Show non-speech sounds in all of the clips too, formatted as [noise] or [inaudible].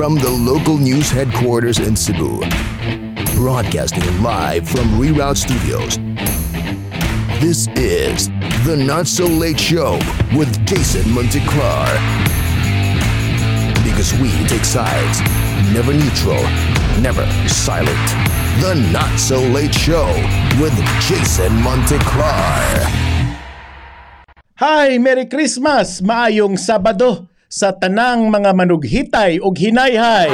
from the local news headquarters in Cebu. Broadcasting live from Reroute Studios. This is the Not So Late Show with Jason Monteclar. Because we take sides, never neutral, never silent. The Not So Late Show with Jason Monteclar. Hi, Merry Christmas! Maayong Sabado sa tanang mga manughitay ug hinayhay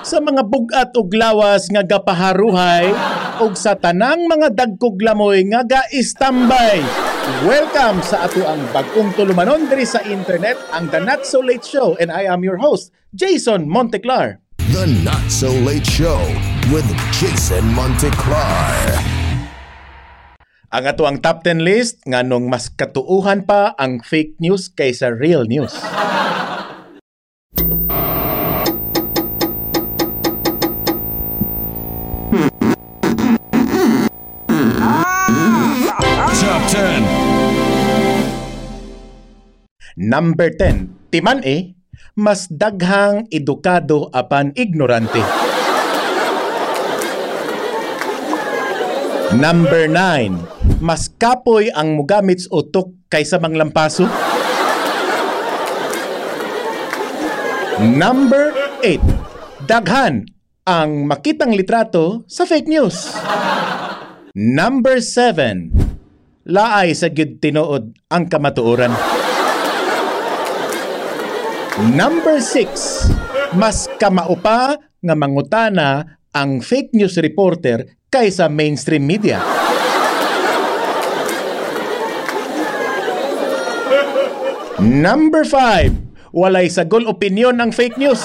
sa mga bugat ug lawas nga gapaharuhay ug sa tanang mga dagkog lamoy nga gaistambay. Welcome sa ato ang bagong tulumanon diri sa internet ang The Not So Late Show and I am your host, Jason Monteclar. The Not So Late Show with Jason Monteclar. Ang ato ang top 10 list nganong mas katuuhan pa ang fake news kaysa real news. Top 10. Number 10, timan eh, mas daghang edukado apan ignorante. Number 9, mas kapoy ang mugamit sa utok kaysa manglampaso. Number 8, daghan ang makitang litrato sa fake news. Number 7, laay sa gyud tinuod ang kamatuoran. Number 6, mas kamaupa nga mangutana ang fake news reporter kaysa mainstream media. Number 5, walay sagol opinion ang fake news.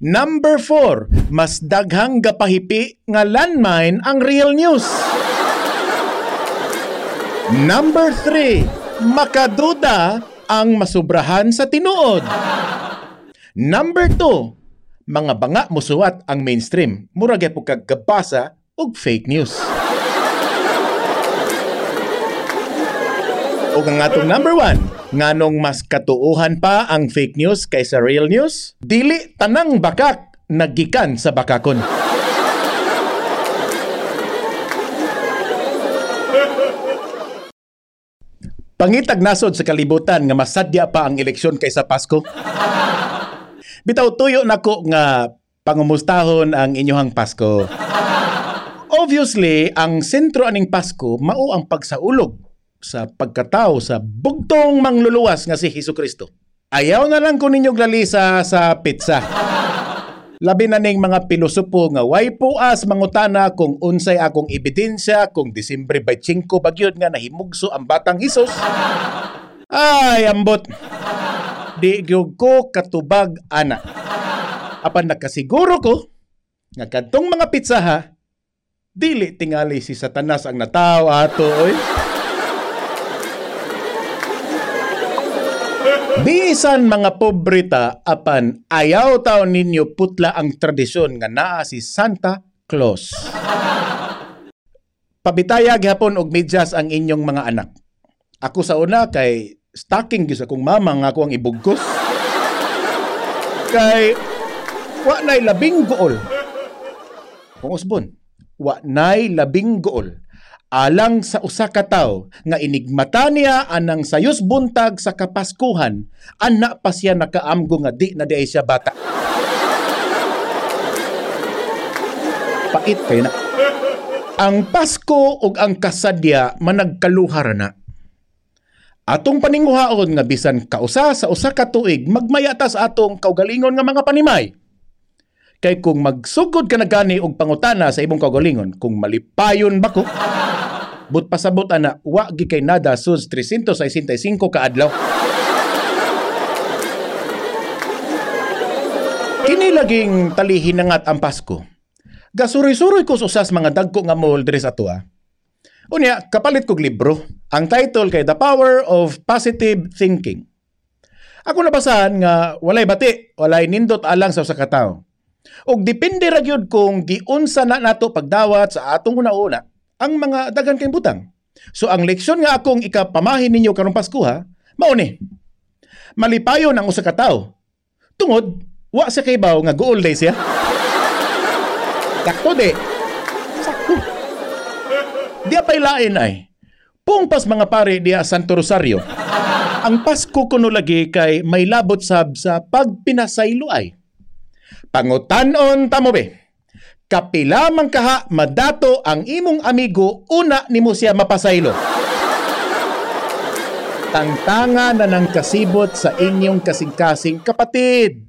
Number 4, mas daghang gapahipi nga landmine ang real news. Number 3, makaduda ang masubrahan sa tinuod. Number 2, mga banga musuwat ang mainstream. Murag po kagabasa og fake news. O ang atong number one, nganong mas katuuhan pa ang fake news kaysa real news? Dili tanang bakak nagikan sa bakakon. Pangitag nasod sa kalibutan nga masadya pa ang eleksyon kaysa Pasko. Bitaw tuyo nako nga pangumustahon ang inyong Pasko. Obviously, ang sentro aning Pasko mao ang pagsaulog sa pagkatao sa bugtong mangluluwas nga si Hesus Kristo. Ayaw na lang ko ninyo glalisa sa pizza. Labi na ning mga pilosopo nga way puas mangutana kung unsay akong ebidensya kung Disyembre 25 bagyod nga nahimugso ang batang Hesus. Ay, ambot. Di gyud ko katubag ana. Apan nakasiguro ko nga kadtong mga pizza ha, dili tingali si Satanas ang nataw ato oy. Bisan mga pobrita apan ayaw taon ninyo putla ang tradisyon nga naa si Santa Claus. Pabitaya gihapon og medyas ang inyong mga anak. Ako sa una kay stocking gyud sa mama nga ako ang ibugkos. Kay wa nay labing gool. Kung usbon, wa nay labing gool alang sa usa ka tawo nga inigmata niya anang sayos buntag sa kapaskuhan ana pa siya nakaamgo nga di na di siya bata pait kay na ang Pasko ug ang kasadya managkaluhar na Atong paninguhaon nga bisan kausa sa usa ka tuig magmayatas atong kaugalingon nga mga panimay. Kay kung magsugod ka na gani og pangutana sa imong kaugalingon, kung malipayon ba ko, but pasabot ana wa gi kay nada sus 365 ka adlaw. Kini laging talihinangat ang Pasko. Gasuroy-suroy ko sa usas mga dagko nga mall diri sa atua. Unya, kapalit kog libro. Ang title kay The Power of Positive Thinking. Ako nabasahan nga walay bati, walay nindot alang sa usa tawo. Og depende ra gyud kung giunsa na nato pagdawat sa atong una-una ang mga dagan kay butang. So ang leksyon nga akong ikapamahin ninyo karong Pasko ha, mao ni. Malipayon ang usa ka tawo. Tungod Wa sa kay baw nga goal day siya. [laughs] Sakto de. Di apay lain ay. Pungpas mga pare diya Santo Rosario. Ang Pasko kuno lagi kay may labot sab sa pagpinasaylo ay. Pangutanon tamo be. Kapila man kaha madato ang imong amigo una nimo siya mapasaylo. Tangtanga na ng kasibot sa inyong kasing-kasing kapatid.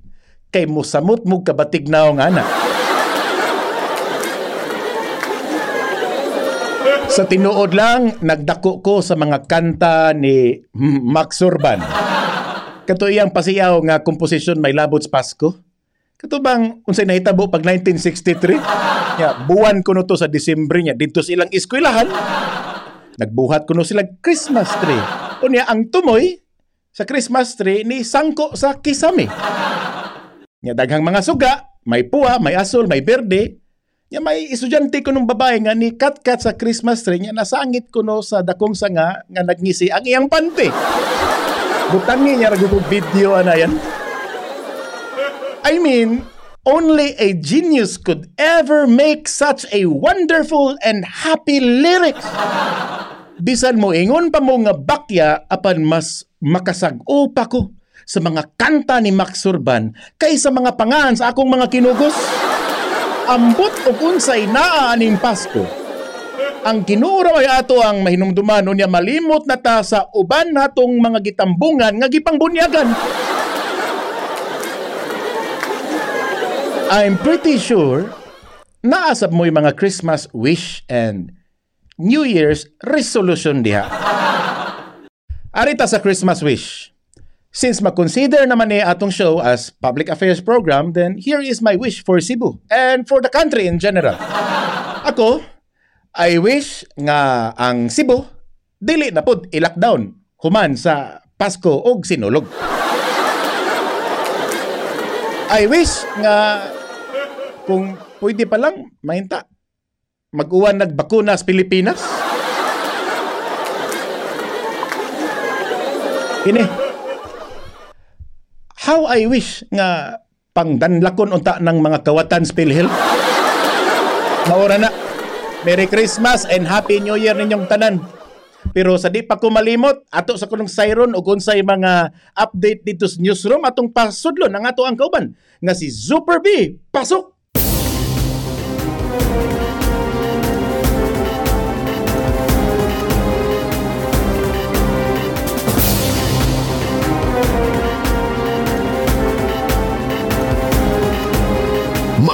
Kay musamot mo kabatig na nga na. Sa tinuod lang, nagdako ko sa mga kanta ni Max Urban. Kato iyang pasiyaw nga komposisyon may labot sa Pasko. Kato bang unsay nahitabo pag 1963? Ya, buwan ko no to sa Disyembre niya dito sa ilang eskwelahan. Nagbuhat ko no sila Christmas tree. Unya ang tumoy sa Christmas tree ni sangko sa kisame. Nya daghang mga suga, may puwa, may asol, may berde. Nya may estudyante ko nung babae nga ni kat-kat sa Christmas tree nya nasangit ko no sa dakong sanga nga nagngisi ang iyang pante. Butangi niya ragu video ana yan. I mean, only a genius could ever make such a wonderful and happy lyrics. Bisan mo ingon pa mo nga bakya apan mas makasag-o pa ko sa mga kanta ni Max Urban kaysa mga pangan sa akong mga kinugos. Ambot o unsay naa aning Pasko. Ang kinuro ay ato ang mahinumduman niya malimot na ta sa uban natong mga gitambungan nga gipangbunyagan. I'm pretty sure naasab mo yung mga Christmas wish and New Year's resolution diha. Arita sa Christmas wish. Since ma-consider naman ni atong show as public affairs program, then here is my wish for Cebu and for the country in general. [laughs] Ako, I wish nga ang Cebu dili na pud i-lockdown human sa Pasko og sinulog. I wish nga kung pwede pa lang mahinta mag-uwan nagbakuna sa Pilipinas. Kini. How I wish nga pangdanlakon unta ng mga kawatan PhilHealth. Maura na. Merry Christmas and Happy New Year ninyong tanan. Pero sa di pa ko malimot, ato sa kunong siron o unsay mga update dito sa newsroom atong pasudlon ang ato ang kauban nga si Super B. Pasok!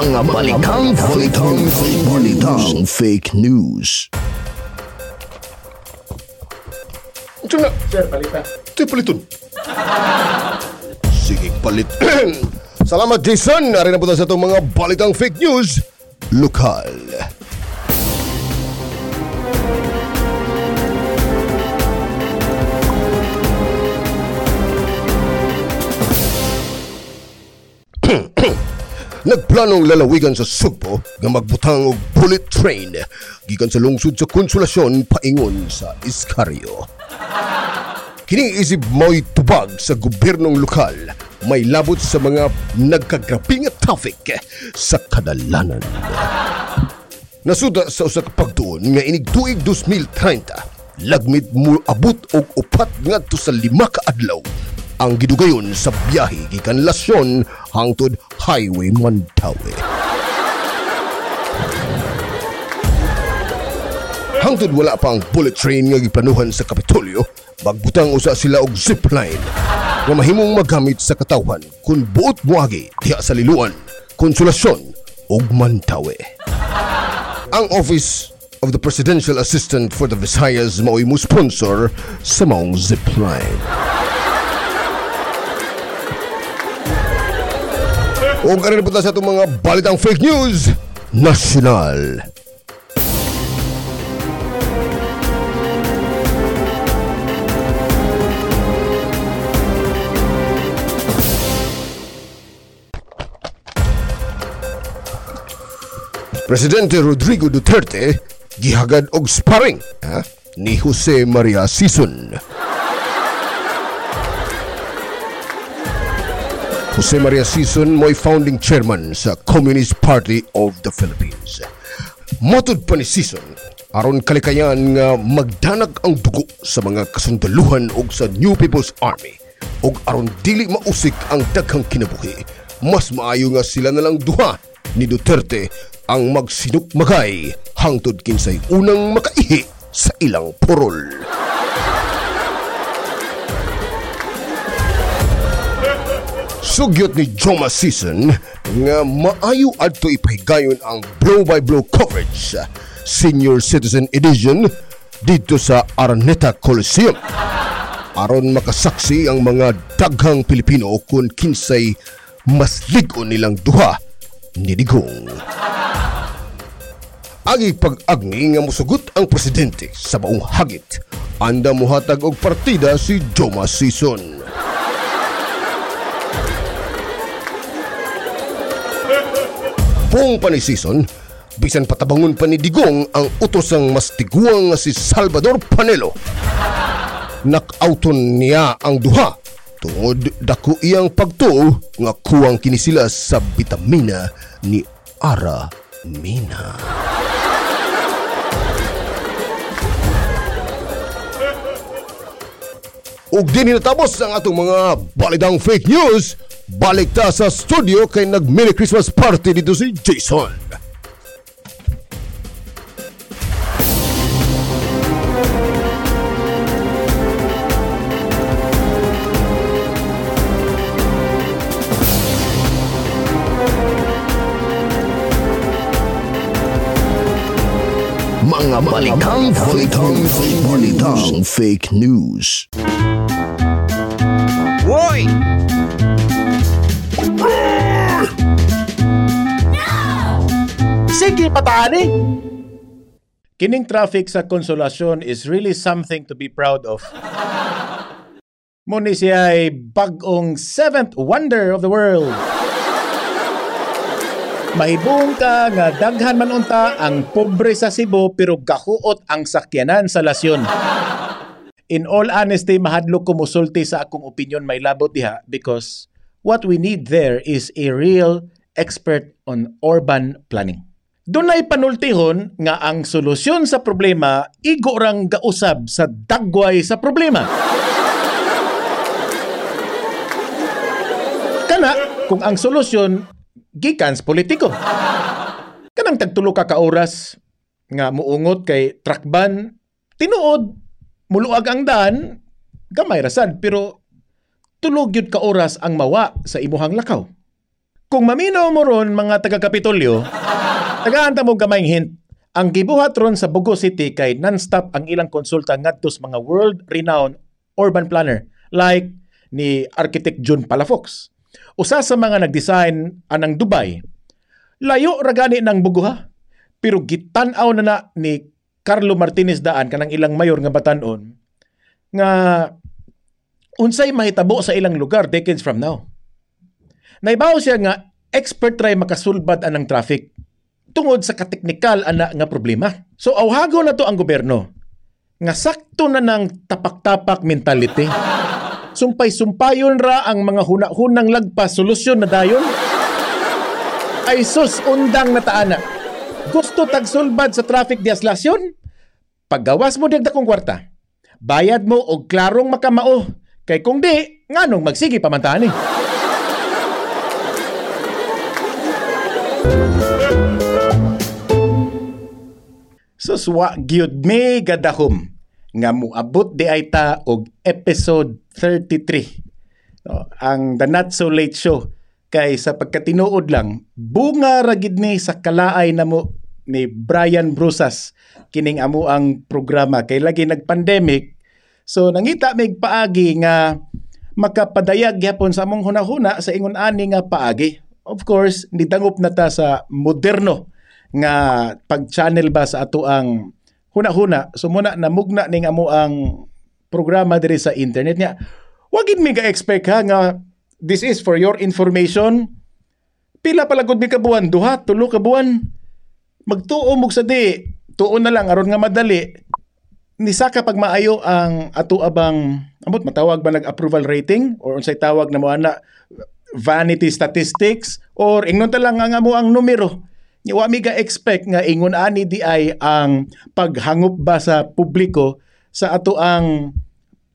Mga balitang balitang balitang fake news. Ito na, Sir, palita. ito paliton. [laughs] Sige, palit. Salamat, [clears throat] Jason. Ari na po sa itong mga balitang fake news. Lokal. [clears throat] Nagplanong lalawigan sa Sugbo nga magbutang og bullet train gikan sa lungsod sa Konsolasyon paingon sa Iscario. Kining isip mo'y tubag sa gobyernong lokal may labot sa mga nagkagrabe nga traffic sa kadalanan. Nasuda sa usa ka pagtuon nga inig tuig 2030, lagmit mo abot og upat ngadto sa lima ka adlaw ang gidugayon sa biyahe gikan Lasyon hangtod Highway Mantawi. Hangtod wala pa ang bullet train nga giplanuhan sa Kapitolyo, bagbutang usa sila og zipline nga mahimong magamit sa katawhan kung buot muagi diha sa Liluan, Konsolasyon ug Mantawi. Ang Office of the Presidential Assistant for the Visayas mao'y mo sponsor sa maong zipline. Kanin po tayo sa itong mga balitang fake news national. Presidente Rodrigo Duterte gihagad og sparring ha? ni Jose Maria Sison. Jose Maria Sison mo'y founding chairman sa Communist Party of the Philippines. Matod pa ni Sison, aron kalikayan nga magdanag ang dugo sa mga kasundaluhan og sa New People's Army og aron dili mausik ang daghang kinabuhi, mas maayo nga sila na lang duha ni Duterte ang magsinukmagay hangtod kinsay unang makaihi sa ilang purol. Sugyot ni Joma Season nga maayo adto ipahigayon ang blow-by-blow coverage sa Senior Citizen Edition dito sa Araneta Coliseum. Aron makasaksi ang mga daghang Pilipino kung kinsay mas ligon nilang duha ni Digong. Agi pag-agni nga musugot ang presidente sa baong hagit. Anda muhatag og partida si Joma Season. Pong pa ni Season, bisan patabangon pa ni Digong ang utosang mas tiguang si Salvador Panelo. Nakauton niya ang duha tungod dako iyang pagtuo nga kuwang kini sila sa bitamina ni Ara Mina. Ug din natapos ang atong mga balidang fake news. Balik ta sa studio kay nag Merry Christmas party dito si Jason. Mga balitang balitang balitang fake news. Hoy! Sige, patani! Kining traffic sa Consolacion is really something to be proud of. Muni siya ay bagong seventh wonder of the world. Mahibong ka nga daghan man unta ang pobre sa Cebu pero gahuot ang sakyanan sa Lasyon. In all honesty, mahadlok ko musulti sa akong opinion may labot diha because what we need there is a real expert on urban planning. Doon ay panultihon nga ang solusyon sa problema igo rang gausab sa dagway sa problema. Kana kung ang solusyon gikan politiko. Kanang tagtulo ka ka oras nga muungot kay trakban tinuod muluag ang daan gamay rasad pero tulog yun ka oras ang mawa sa imuhang lakaw. Kung maminaw mo ron mga taga-Kapitolyo, tagaanta mo gamayng hint, ang gibuhat ron sa Bugo City kay non-stop ang ilang konsulta ngadto sa mga world-renowned urban planner like ni Architect June Palafox. Usa sa mga nag-design anang Dubai, layo ragani ng Buguha, pero gitan-aw na na ni Carlo Martinez Daan kanang ilang mayor nga batanon nga unsay mahitabo sa ilang lugar decades from now. Naibaw siya nga expert try makasulbad anang traffic tungod sa kateknikal ana nga problema. So awhago na to ang gobyerno nga sakto na ng tapak-tapak mentality. Sumpay-sumpayon ra ang mga huna-hunang lagpas solusyon na dayon. Ay sus, undang na taana. Gusto tagsulbad sa traffic diaslasyon? Paggawas mo digda kong kwarta, bayad mo og klarong makamao. Kay kung di, nganong magsige pamantahan eh. Suswa gyud me gadahom nga muabot di ay ta og episode 33. No, ang The Not So Late Show. Kay sa pagkatinuod lang bunga ra gid ni sa kalaay namo ni Brian Brusas. Kining amo ang programa. Kay lagi nag-pandemic. So nangita mig paagi nga makapadayag gyapon sa among hunahuna sa ingon ani nga paagi. Of course nidangop na ta sa moderno nga pag-channel ba sa ato ang huna-huna? So muna namugna ning amo ang programa diri sa internet niya. Wagin mi ga-expect ha nga this is for your information. Pila pala gud mi duha tulo ka buwan? Magtuo mog sa di. Tuo na lang aron nga madali. Ni saka pag maayo ang ato abang amot matawag ba nag approval rating? Or unsay tawag na mo ana vanity statistics? Or ingnon ta lang nga mo ang numero wa mi ga expect nga ingon ani di ay ang paghangop ba sa publiko sa ato ang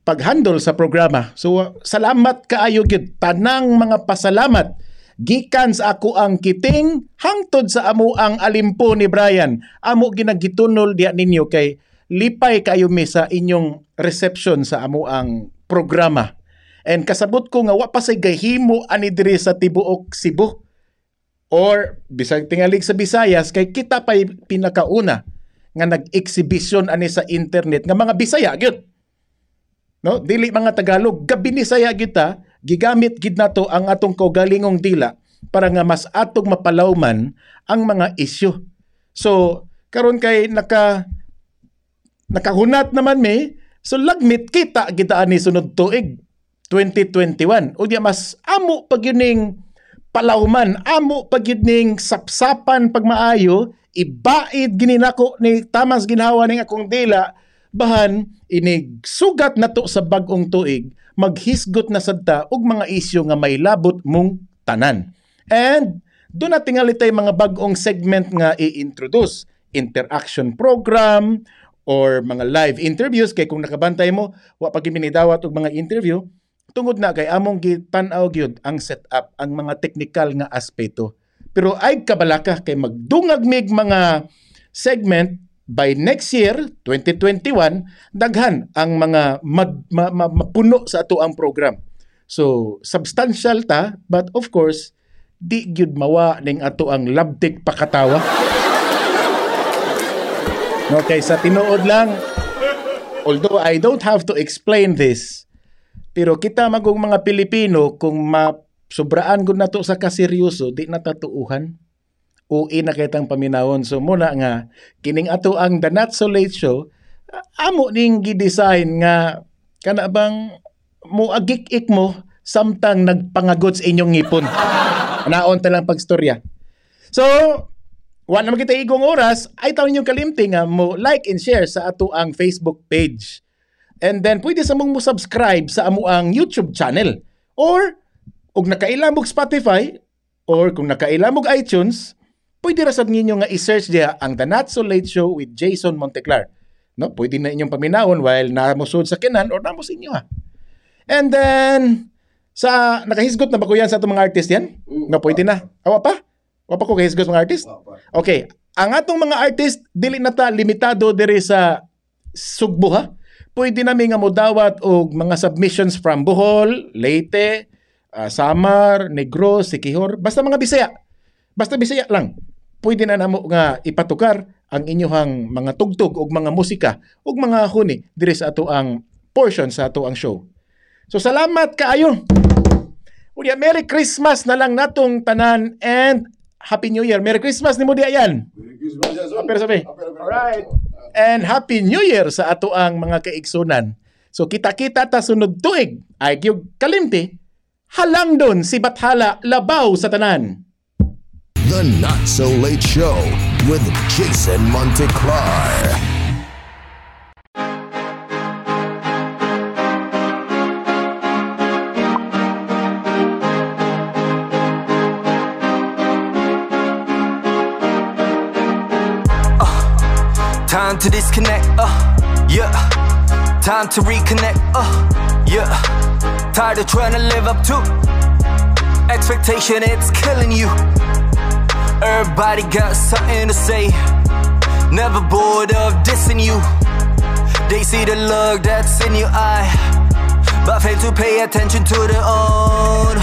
paghandle sa programa. So salamat kaayo gyud tanang mga pasalamat gikan sa ako ang kiting hangtod sa amo ang alimpo ni Brian. Amo ginagitunol diha ninyo kay lipay kayo mi sa inyong reception sa amo ang programa. And kasabot ko nga wa pa say gahimo ani diri sa tibuok Cebu or bisag tingalig sa Bisayas kay kita pa pinakauna nga nag-exhibition ani sa internet nga mga Bisaya gyud. No, dili mga Tagalog, gabi ni saya kita gigamit gid nato ang atong kaugalingong dila para nga mas atog mapalawman ang mga isyu. So, karon kay naka nakahunat naman mi, so lagmit kita kita ani sunod tuig 2021. O mas amo pag yuning palawman amo pagyud ning sapsapan pagmaayo ibaid gininako ni tamas ginhawa ning akong dila bahan inig sugat nato sa bag-ong tuig maghisgot na sadta og mga isyu nga may labot mong tanan. And do na tingali tay mga bag-ong segment nga i-introduce. Interaction program or mga live interviews. Kay kung nakabantay mo wa pa og mga interview tungod na kay among gitan-aw gyud ang setup ang mga technical nga aspeto. Pero ay kabalaka kay magdungag mig mga segment by next year 2021 daghan ang mga mag, ma, ma, mapuno sa ato ang program. So substantial ta but of course di gyud mawa ning ato ang labtik pakatawa. [laughs] No kay sa tinuod lang although I don't have to explain this pero kita magong mga Pilipino kung masobraan gud nato sa kaseryoso di natatuuhan ui na kitang paminawon so muna nga kining ato ang The Not So Late Show amo ning gi-design nga kana bang mo agik-ik mo samtang nagpangagot sa inyong ngipon. [laughs] Naon ta lang pagstorya. So, wa na kita igong oras, ay taon yung kalimti nga mo like and share sa ato ang Facebook page. And then pwede sa mong mo subscribe sa amo ang YouTube channel. Or ug nakailamog Spotify or kung nakailamog iTunes, pwede ra sad ninyo nga i-search diha ang The Not So Late Show with Jason Monteclar. No, pwede na inyong paminawon while namusod sa kinan or namos inyo ha. And then sa nakahisgot na ba ko yan sa atong mga artist yan? Nga pwede na. Awa pa? Wa pa ko kahisgot mga artist? Okay. Ang atong mga artist dili na ta limitado diri sa Sugbo ha pwede nami nga modawat og mga submissions from Bohol, Leyte, uh, Samar, Negros, Siquijor, basta mga Bisaya. Basta Bisaya lang. Pwede na namo nga ipatukar ang inyong mga tugtog og mga musika og mga huni diri sa ato ang portion sa ato ang show. So salamat kaayo. Unya Merry Christmas na lang natong tanan and Happy New Year. Merry Christmas ni mo di ayan. Merry Christmas, Jason. Pero sabi. Alright and Happy New Year sa ato ang mga kaigsunan. So kita-kita ta sunod tuig ay gyud kalimti halang don si Bathala labaw sa tanan. The Not So Late Show with Jason Monteclar. Time to disconnect, uh, yeah. Time to reconnect, uh, yeah. Tired of trying to live up to expectation, it's killing you. Everybody got something to say, never bored of dissing you. They see the look that's in your eye, to pay attention to their own.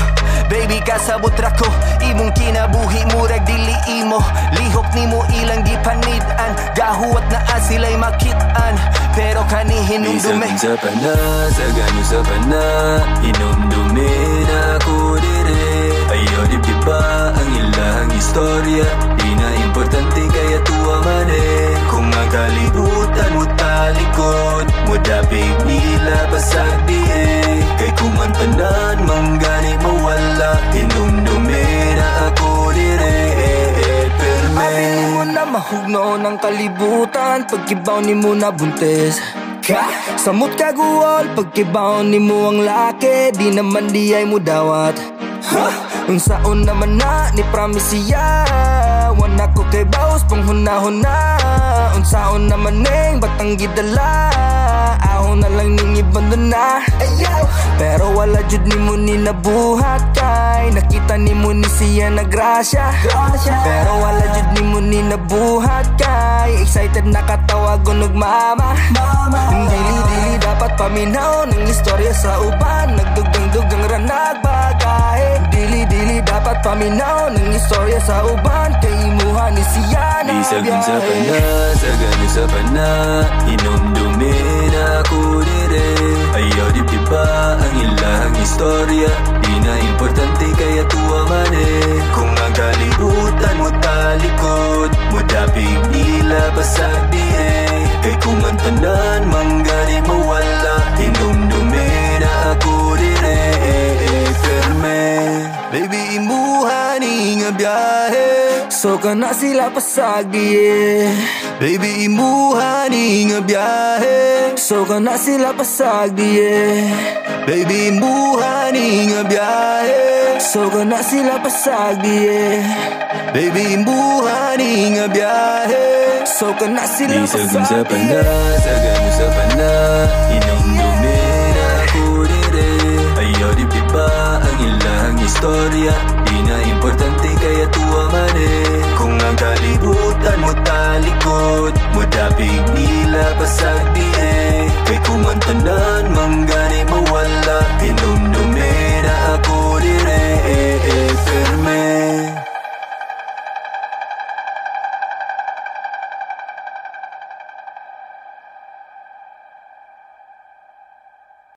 Baby kasabot ra ko Imong kinabuhi murag dili imo. Lihok nimo ilang gipanidan Gahuwat na as sila'y makitaan Pero kanihin nung dume Isa pa na, sa ganyo sa pa na Inumdumi na ako dire. Ayaw di ba ang ilang istorya Di na importante kaya tuwa man eh. Kung ang kalibutan mo talikod Mo dapig nila pasag di eh Kay kung ang tanan manggani mawala. Inumdumi na ako dire Abin mo na mahugno ng kalibutan Pagkibaw ni mo na buntes Ka, samot kaguol Pagkibaw ni mo ang laki Di naman di ay mo dawat. Ha? Unsaon naman na ni promise siya Wana ko kay baos panghuna-huna. Unsaon naman ning batang gidala Ahon na lang ning ibando na. Pero wala jud ni mo ni nabuhat kay Nakita ni mo ni siya nagrasya Pero wala jud ni mo ni nabuhat kay Excited nakatawag og mama Dili-dili dapat paminaw ng istorya sa uban. Nagdugang-dugang ra nagbagahe Dili-dili dapat paminaw ng istorya sa uban. Kay imuha ni siya na Di sa biyahe pana, sagano sa pana Inumdumin ako dire Ayaw di di ba ang ilang istorya. Di na importante kaya tuwa man eh. Kung ang kalibutan mo talikod Mo dapig nila basag di eh Kay kung ang tanan manggani mawala. Inumdumin ako dire eh, eh, Firme Baby imuha ni nga biyahe So ka na sila pasagi eh. Baby imuha ni nga biyahe. So ka na sila pasagi eh. Baby imuha ni nga biyahe. So ka na sila pasagi eh. Baby imuha ni nga biyahe. So ka na sila Di sagun sa pasagi pana, sagano sa pana Inumdumin ako dire Ayaw di pipa ang ilang istorya likod Mudapig nila pasag dihe eh. Kay kumantanan, manggani mawala. Inom